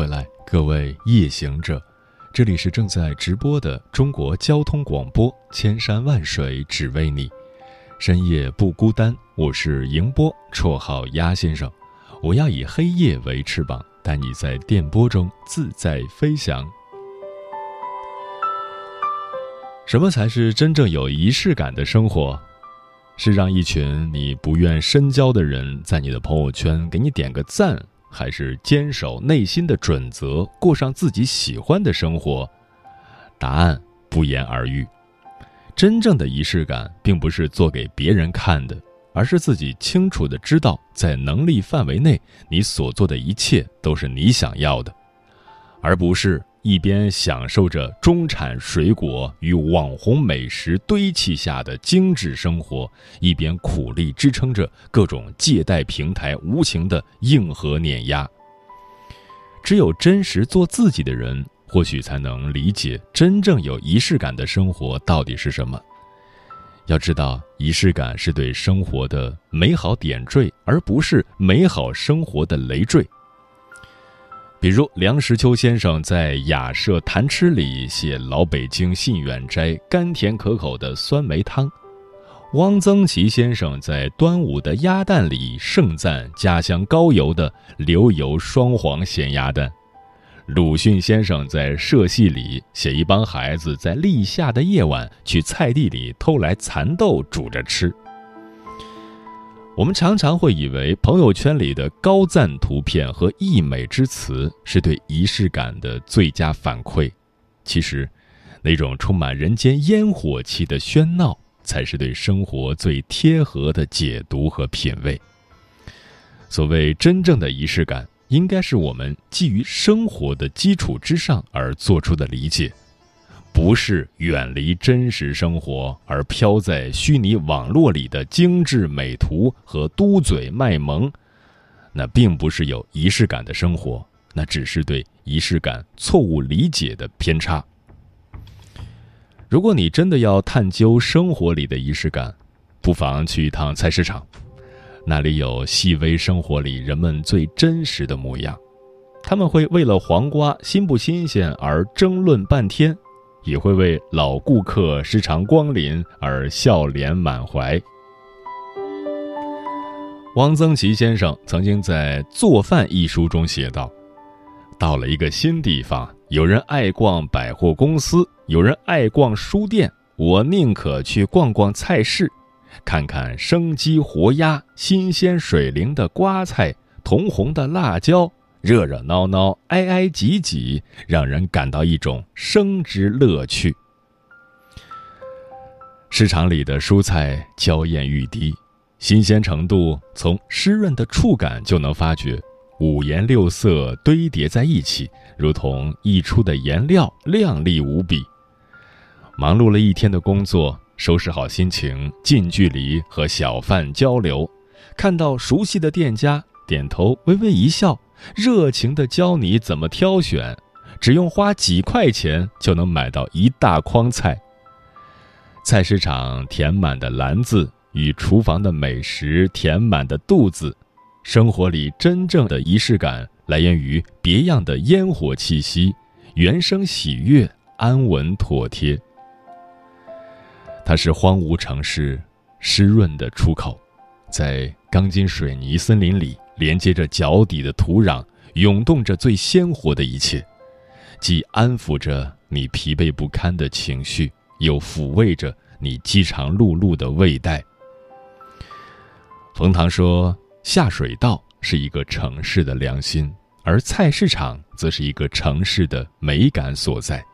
回来，各位夜行者，这里是正在直播的中国交通广播，千山万水只为你，深夜不孤单。我是迎波，绰号鸭先生。我要以黑夜为翅膀，带你在电波中自在飞翔。什么才是真正有仪式感的生活？是让一群你不愿深交的人在你的朋友圈给你点个赞？还是坚守内心的准则，过上自己喜欢的生活？答案不言而喻。真正的仪式感，并不是做给别人看的，而是自己清楚的知道，在能力范围内，你所做的一切都是你想要的，而不是。一边享受着中产水果与网红美食堆砌下的精致生活，一边苦力支撑着各种借贷平台无情的硬核碾压。只有真实做自己的人，或许才能理解真正有仪式感的生活到底是什么。要知道，仪式感是对生活的美好点缀，而不是美好生活的累赘。比如梁实秋先生在《雅舍谈吃》里写老北京信远斋甘甜可口的酸梅汤，汪曾祺先生在端午的鸭蛋里盛赞家乡高邮的流油双黄咸鸭蛋，鲁迅先生在《社戏》里写一帮孩子在立夏的夜晚去菜地里偷来蚕豆煮着吃。我们常常会以为朋友圈里的高赞图片和溢美之词是对仪式感的最佳反馈，其实，那种充满人间烟火气的喧闹，才是对生活最贴合的解读和品味。所谓真正的仪式感，应该是我们基于生活的基础之上而做出的理解。不是远离真实生活而飘在虚拟网络里的精致美图和嘟嘴卖萌，那并不是有仪式感的生活，那只是对仪式感错误理解的偏差。如果你真的要探究生活里的仪式感，不妨去一趟菜市场，那里有细微生活里人们最真实的模样。他们会为了黄瓜新不新鲜而争论半天。也会为老顾客时常光临而笑脸满怀。汪曾祺先生曾经在《做饭》一书中写道：“到了一个新地方，有人爱逛百货公司，有人爱逛书店，我宁可去逛逛菜市，看看生鸡活鸭、新鲜水灵的瓜菜、铜红的辣椒。”热热闹闹，挨挨挤挤，让人感到一种生之乐趣。市场里的蔬菜娇艳欲滴，新鲜程度从湿润的触感就能发觉，五颜六色堆叠在一起，如同溢出的颜料，亮丽无比。忙碌了一天的工作，收拾好心情，近距离和小贩交流，看到熟悉的店家，点头微微一笑。热情地教你怎么挑选，只用花几块钱就能买到一大筐菜。菜市场填满的篮子与厨房的美食填满的肚子，生活里真正的仪式感来源于别样的烟火气息，原生喜悦，安稳妥帖。它是荒芜城市湿润的出口，在钢筋水泥森林里。连接着脚底的土壤，涌动着最鲜活的一切，既安抚着你疲惫不堪的情绪，又抚慰着你饥肠辘辘的胃袋。冯唐说：“下水道是一个城市的良心，而菜市场则是一个城市的美感所在。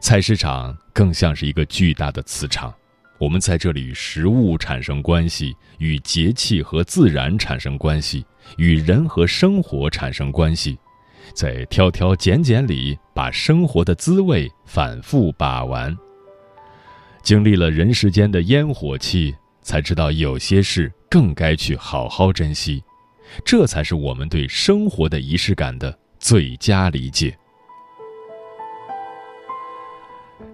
菜市场更像是一个巨大的磁场，我们在这里与食物产生关系，与节气和自然产生关系，与人和生活产生关系，在挑挑拣拣里把生活的滋味反复把玩。经历了人世间的烟火气，才知道有些事更该去好好珍惜，这才是我们对生活的仪式感的最佳理解。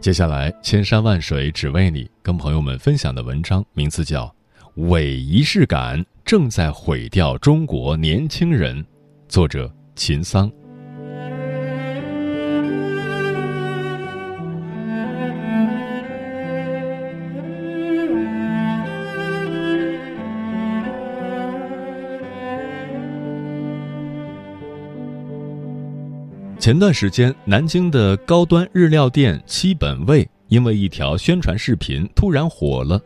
接下来，千山万水只为你，跟朋友们分享的文章名字叫《伪仪式感正在毁掉中国年轻人》，作者秦桑。前段时间，南京的高端日料店七本味因为一条宣传视频突然火了。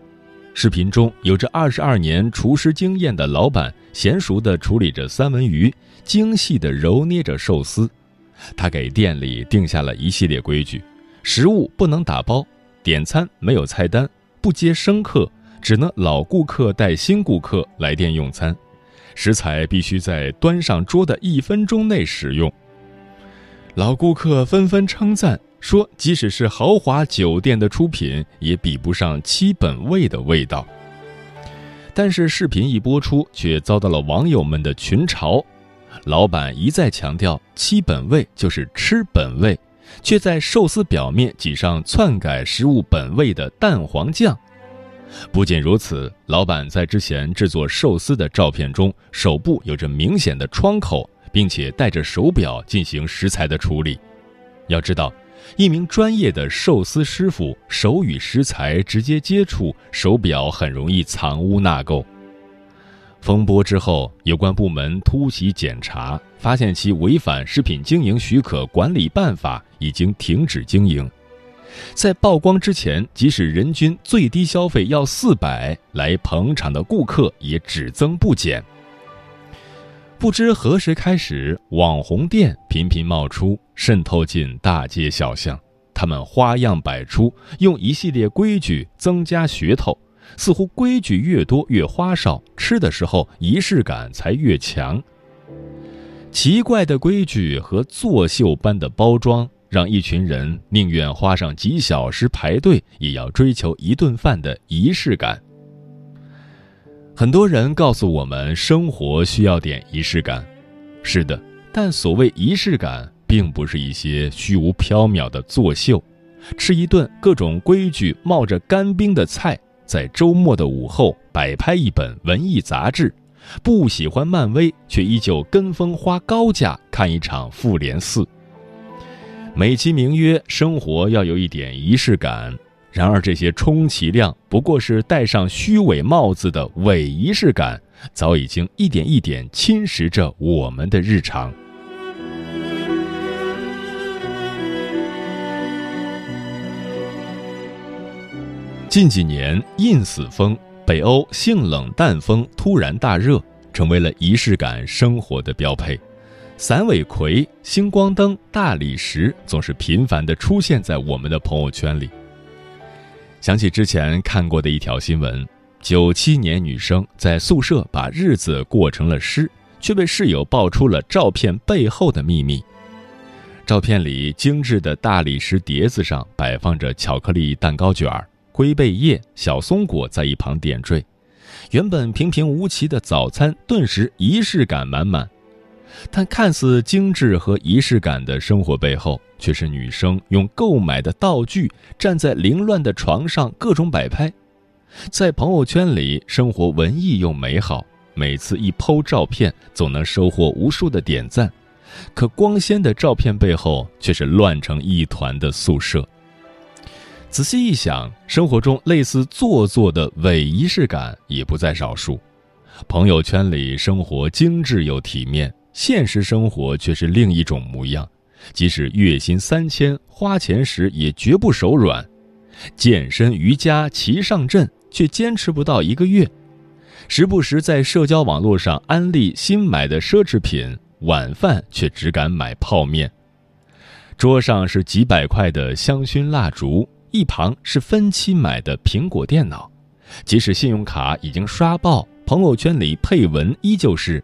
视频中有着二十二年厨师经验的老板，娴熟地处理着三文鱼，精细地揉捏着寿司。他给店里定下了一系列规矩：食物不能打包，点餐没有菜单，不接生客，只能老顾客带新顾客来店用餐，食材必须在端上桌的一分钟内使用。老顾客纷纷称赞说：“即使是豪华酒店的出品，也比不上七本味的味道。”但是视频一播出，却遭到了网友们的群嘲。老板一再强调“七本味”就是吃本味，却在寿司表面挤上篡改食物本味的蛋黄酱。不仅如此，老板在之前制作寿司的照片中，手部有着明显的创口。并且带着手表进行食材的处理。要知道，一名专业的寿司师傅手与食材直接接触，手表很容易藏污纳垢。风波之后，有关部门突袭检查，发现其违反《食品经营许可管理办法》，已经停止经营。在曝光之前，即使人均最低消费要四百，来捧场的顾客也只增不减。不知何时开始，网红店频频冒出，渗透进大街小巷。他们花样百出，用一系列规矩增加噱头，似乎规矩越多越花哨，吃的时候仪式感才越强。奇怪的规矩和作秀般的包装，让一群人宁愿花上几小时排队，也要追求一顿饭的仪式感。很多人告诉我们，生活需要点仪式感。是的，但所谓仪式感，并不是一些虚无缥缈的作秀，吃一顿各种规矩冒着干冰的菜，在周末的午后摆拍一本文艺杂志，不喜欢漫威却依旧跟风花高价看一场复联四，美其名曰生活要有一点仪式感。然而，这些充其量不过是戴上虚伪帽子的伪仪式感，早已经一点一点侵蚀着我们的日常。近几年，ins 风、北欧性冷淡风突然大热，成为了仪式感生活的标配。散尾葵、星光灯、大理石总是频繁地出现在我们的朋友圈里。想起之前看过的一条新闻：九七年女生在宿舍把日子过成了诗，却被室友爆出了照片背后的秘密。照片里精致的大理石碟子上摆放着巧克力蛋糕卷、龟背叶、小松果在一旁点缀，原本平平无奇的早餐顿时仪式感满满。但看似精致和仪式感的生活背后，却是女生用购买的道具站在凌乱的床上各种摆拍。在朋友圈里，生活文艺又美好，每次一剖照片，总能收获无数的点赞。可光鲜的照片背后，却是乱成一团的宿舍。仔细一想，生活中类似做作的伪仪式感也不在少数。朋友圈里生活精致又体面。现实生活却是另一种模样，即使月薪三千，花钱时也绝不手软。健身、瑜伽齐上阵，却坚持不到一个月。时不时在社交网络上安利新买的奢侈品，晚饭却只敢买泡面。桌上是几百块的香薰蜡烛，一旁是分期买的苹果电脑，即使信用卡已经刷爆，朋友圈里配文依旧是：“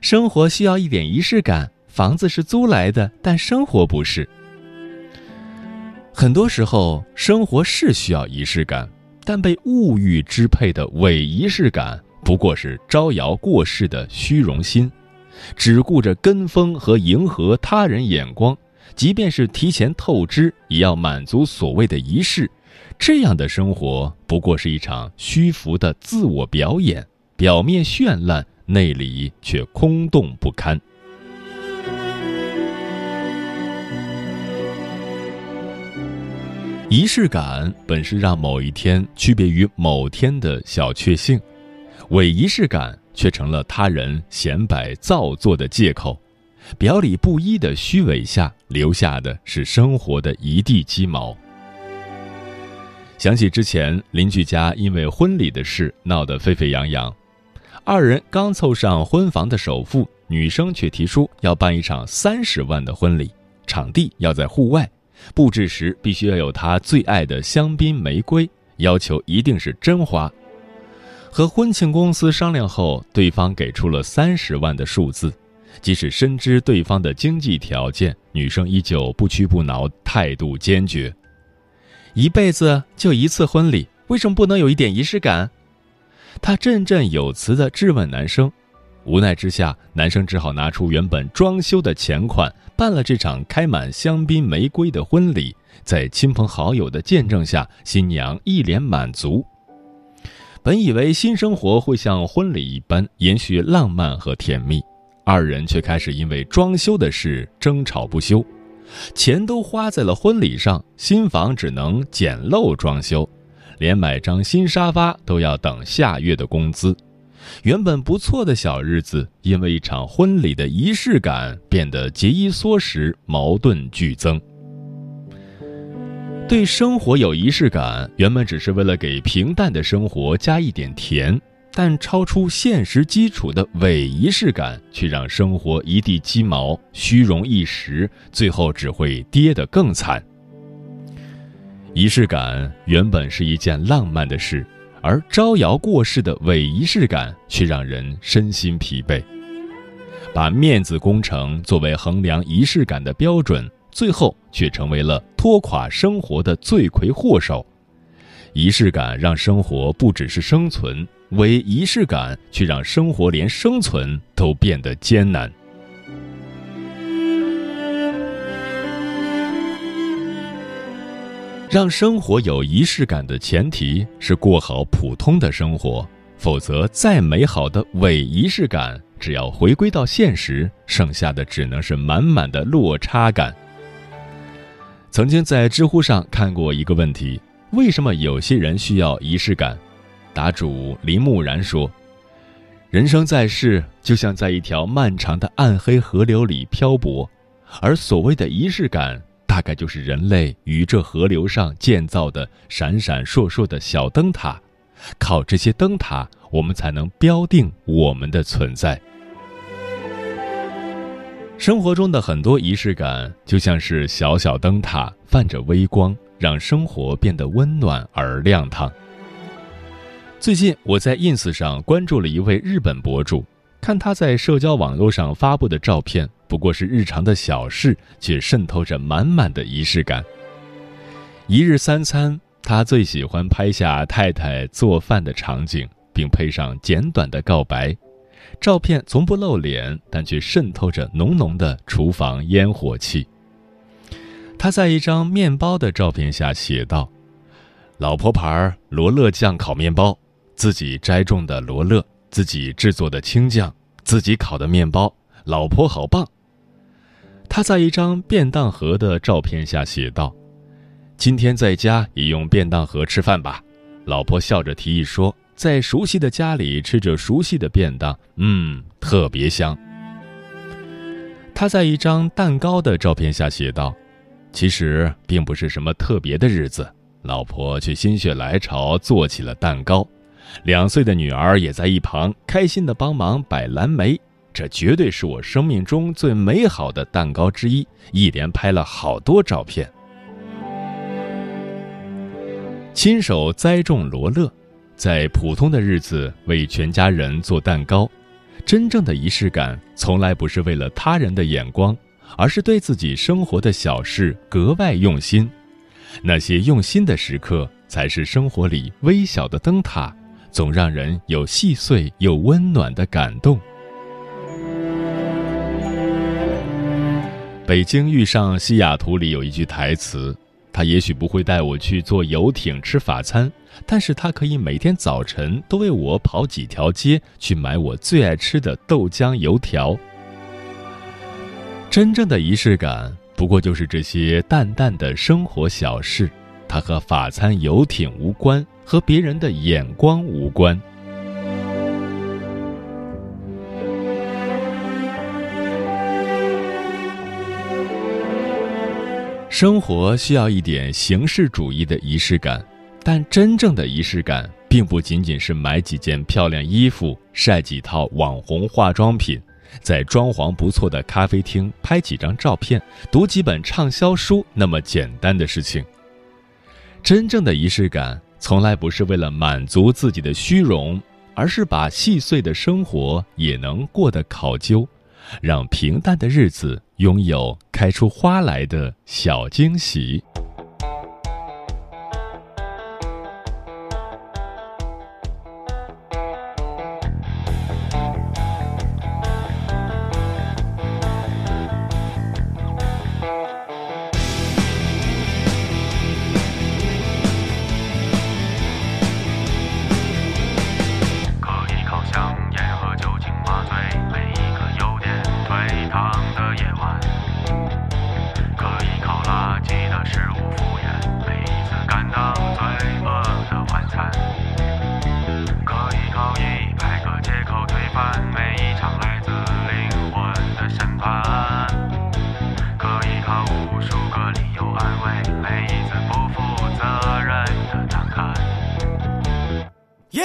生活需要一点仪式感，房子是租来的，但生活不是。”很多时候，生活是需要仪式感，但被物欲支配的伪仪式感，不过是招摇过市的虚荣心，只顾着跟风和迎合他人眼光。即便是提前透支，也要满足所谓的仪式，这样的生活不过是一场虚浮的自我表演，表面绚烂，内里却空洞不堪。仪式感本是让某一天区别于某天的小确幸，伪仪式感却成了他人显摆造作的借口。表里不一的虚伪下，留下的是生活的一地鸡毛。想起之前邻居家因为婚礼的事闹得沸沸扬扬，二人刚凑上婚房的首付，女生却提出要办一场三十万的婚礼，场地要在户外，布置时必须要有她最爱的香槟玫瑰，要求一定是真花。和婚庆公司商量后，对方给出了三十万的数字。即使深知对方的经济条件，女生依旧不屈不挠，态度坚决。一辈子就一次婚礼，为什么不能有一点仪式感？她振振有词地质问男生。无奈之下，男生只好拿出原本装修的钱款，办了这场开满香槟玫瑰的婚礼。在亲朋好友的见证下，新娘一脸满足。本以为新生活会像婚礼一般延续浪漫和甜蜜。二人却开始因为装修的事争吵不休，钱都花在了婚礼上，新房只能简陋装修，连买张新沙发都要等下月的工资。原本不错的小日子，因为一场婚礼的仪式感变得节衣缩食，矛盾剧增。对生活有仪式感，原本只是为了给平淡的生活加一点甜。但超出现实基础的伪仪式感，却让生活一地鸡毛，虚荣一时，最后只会跌得更惨。仪式感原本是一件浪漫的事，而招摇过市的伪仪式感却让人身心疲惫。把面子工程作为衡量仪式感的标准，最后却成为了拖垮生活的罪魁祸首。仪式感让生活不只是生存。伪仪式感却让生活连生存都变得艰难。让生活有仪式感的前提是过好普通的生活，否则再美好的伪仪式感，只要回归到现实，剩下的只能是满满的落差感。曾经在知乎上看过一个问题：为什么有些人需要仪式感？答主林木然说：“人生在世，就像在一条漫长的暗黑河流里漂泊，而所谓的仪式感，大概就是人类于这河流上建造的闪闪烁烁的小灯塔。靠这些灯塔，我们才能标定我们的存在。生活中的很多仪式感，就像是小小灯塔，泛着微光，让生活变得温暖而亮堂。”最近我在 ins 上关注了一位日本博主，看他在社交网络上发布的照片，不过是日常的小事，却渗透着满满的仪式感。一日三餐，他最喜欢拍下太太做饭的场景，并配上简短的告白。照片从不露脸，但却渗透着浓浓的厨房烟火气。他在一张面包的照片下写道：“老婆牌罗勒酱烤面包。”自己摘种的罗勒，自己制作的青酱，自己烤的面包，老婆好棒。他在一张便当盒的照片下写道：“今天在家也用便当盒吃饭吧。”老婆笑着提议说：“在熟悉的家里吃着熟悉的便当，嗯，特别香。”他在一张蛋糕的照片下写道：“其实并不是什么特别的日子，老婆却心血来潮做起了蛋糕。”两岁的女儿也在一旁开心的帮忙摆蓝莓，这绝对是我生命中最美好的蛋糕之一。一连拍了好多照片。亲手栽种罗勒，在普通的日子为全家人做蛋糕。真正的仪式感，从来不是为了他人的眼光，而是对自己生活的小事格外用心。那些用心的时刻，才是生活里微小的灯塔，总让人有细碎又温暖的感动。北京遇上西雅图里有一句台词，他也许不会带我去坐游艇吃法餐。但是他可以每天早晨都为我跑几条街去买我最爱吃的豆浆油条。真正的仪式感，不过就是这些淡淡的生活小事，它和法餐游艇无关，和别人的眼光无关。生活需要一点形式主义的仪式感。但真正的仪式感，并不仅仅是买几件漂亮衣服、晒几套网红化妆品，在装潢不错的咖啡厅拍几张照片、读几本畅销书那么简单的事情。真正的仪式感，从来不是为了满足自己的虚荣，而是把细碎的生活也能过得考究，让平淡的日子拥有开出花来的小惊喜。其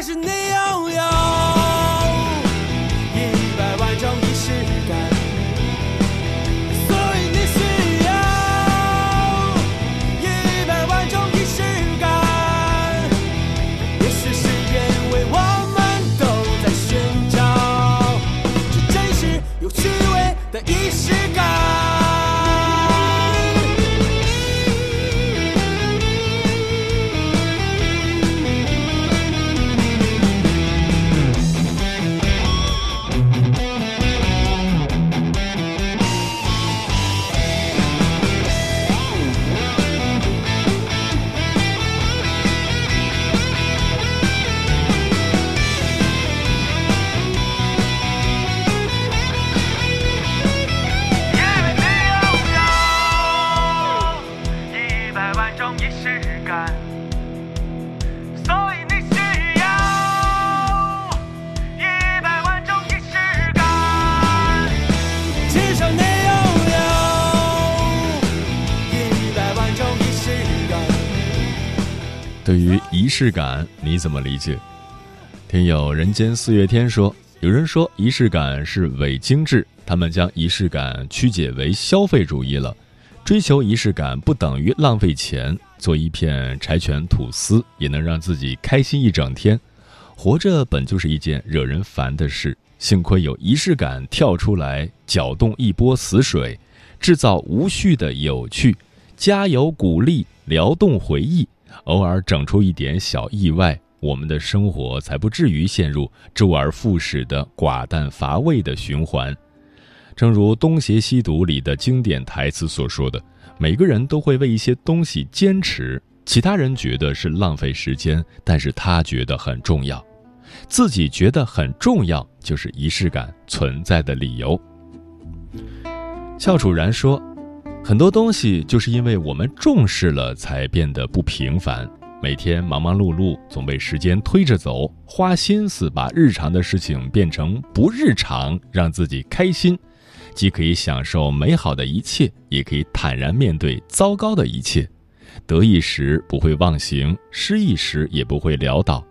但是你式感，你怎么理解？听友人间四月天说，有人说仪式感是伪精致，他们将仪式感曲解为消费主义了。追求仪式感不等于浪费钱，做一片柴犬吐司也能让自己开心一整天。活着本就是一件惹人烦的事，幸亏有仪式感跳出来搅动一波死水，制造无序的有趣，加油鼓励，撩动回忆。偶尔整出一点小意外，我们的生活才不至于陷入周而复始的寡淡乏味的循环。正如《东邪西毒》里的经典台词所说的：“每个人都会为一些东西坚持，其他人觉得是浪费时间，但是他觉得很重要。自己觉得很重要，就是仪式感存在的理由。”肖楚然说。很多东西就是因为我们重视了，才变得不平凡。每天忙忙碌碌，总被时间推着走，花心思把日常的事情变成不日常，让自己开心，既可以享受美好的一切，也可以坦然面对糟糕的一切。得意时不会忘形，失意时也不会潦倒。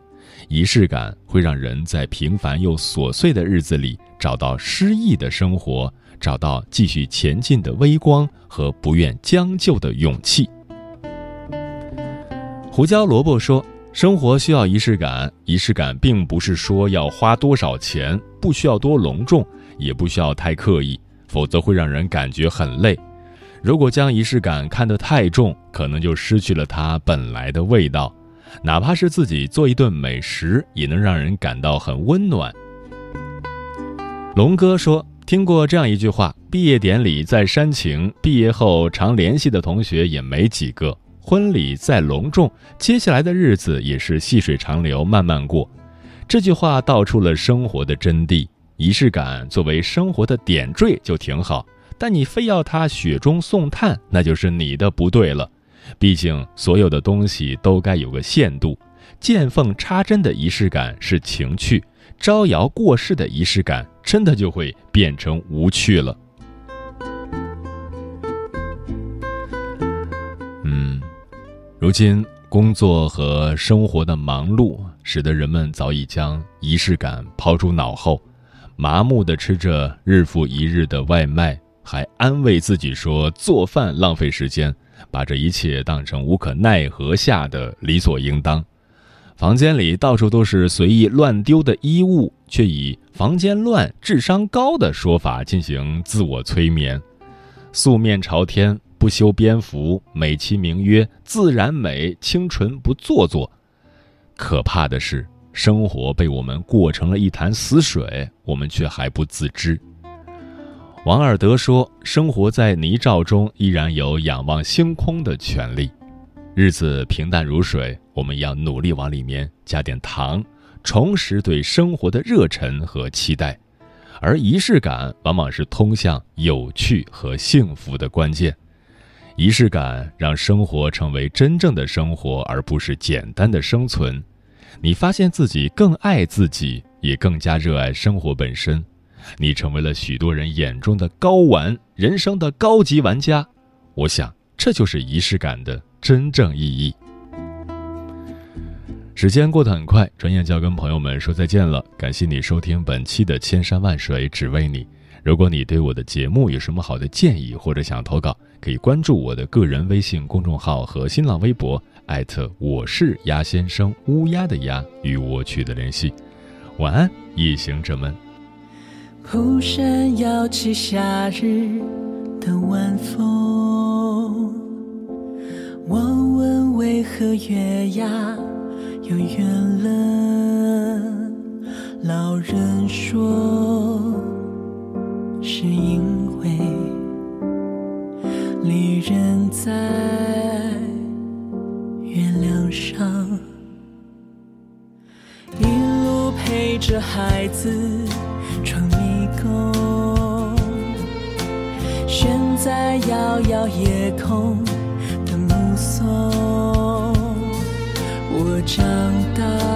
仪式感会让人在平凡又琐碎的日子里找到诗意的生活。找到继续前进的微光和不愿将就的勇气。胡椒萝卜说：“生活需要仪式感，仪式感并不是说要花多少钱，不需要多隆重，也不需要太刻意，否则会让人感觉很累。如果将仪式感看得太重，可能就失去了它本来的味道。哪怕是自己做一顿美食，也能让人感到很温暖。”龙哥说。听过这样一句话：毕业典礼再煽情，毕业后常联系的同学也没几个；婚礼再隆重，接下来的日子也是细水长流，慢慢过。这句话道出了生活的真谛。仪式感作为生活的点缀就挺好，但你非要它雪中送炭，那就是你的不对了。毕竟所有的东西都该有个限度，见缝插针的仪式感是情趣。招摇过市的仪式感，真的就会变成无趣了。嗯，如今工作和生活的忙碌，使得人们早已将仪式感抛诸脑后，麻木的吃着日复一日的外卖，还安慰自己说做饭浪费时间，把这一切当成无可奈何下的理所应当。房间里到处都是随意乱丢的衣物，却以“房间乱，智商高”的说法进行自我催眠。素面朝天，不修边幅，美其名曰自然美、清纯不做作。可怕的是，生活被我们过成了一潭死水，我们却还不自知。王尔德说：“生活在泥沼中，依然有仰望星空的权利。”日子平淡如水，我们要努力往里面加点糖，重拾对生活的热忱和期待。而仪式感往往是通向有趣和幸福的关键。仪式感让生活成为真正的生活，而不是简单的生存。你发现自己更爱自己，也更加热爱生活本身。你成为了许多人眼中的高玩，人生的高级玩家。我想，这就是仪式感的。真正意义。时间过得很快，转眼就要跟朋友们说再见了。感谢你收听本期的《千山万水只为你》。如果你对我的节目有什么好的建议，或者想投稿，可以关注我的个人微信公众号和新浪微博，艾特我是鸭先生乌鸦的鸭，与我取得联系。晚安，夜行者们。蒲扇摇起夏日的晚风。我问为何月牙又圆了？老人说，是因为离人在月亮上，一路陪着孩子闯迷宫，悬在遥遥夜空。长大。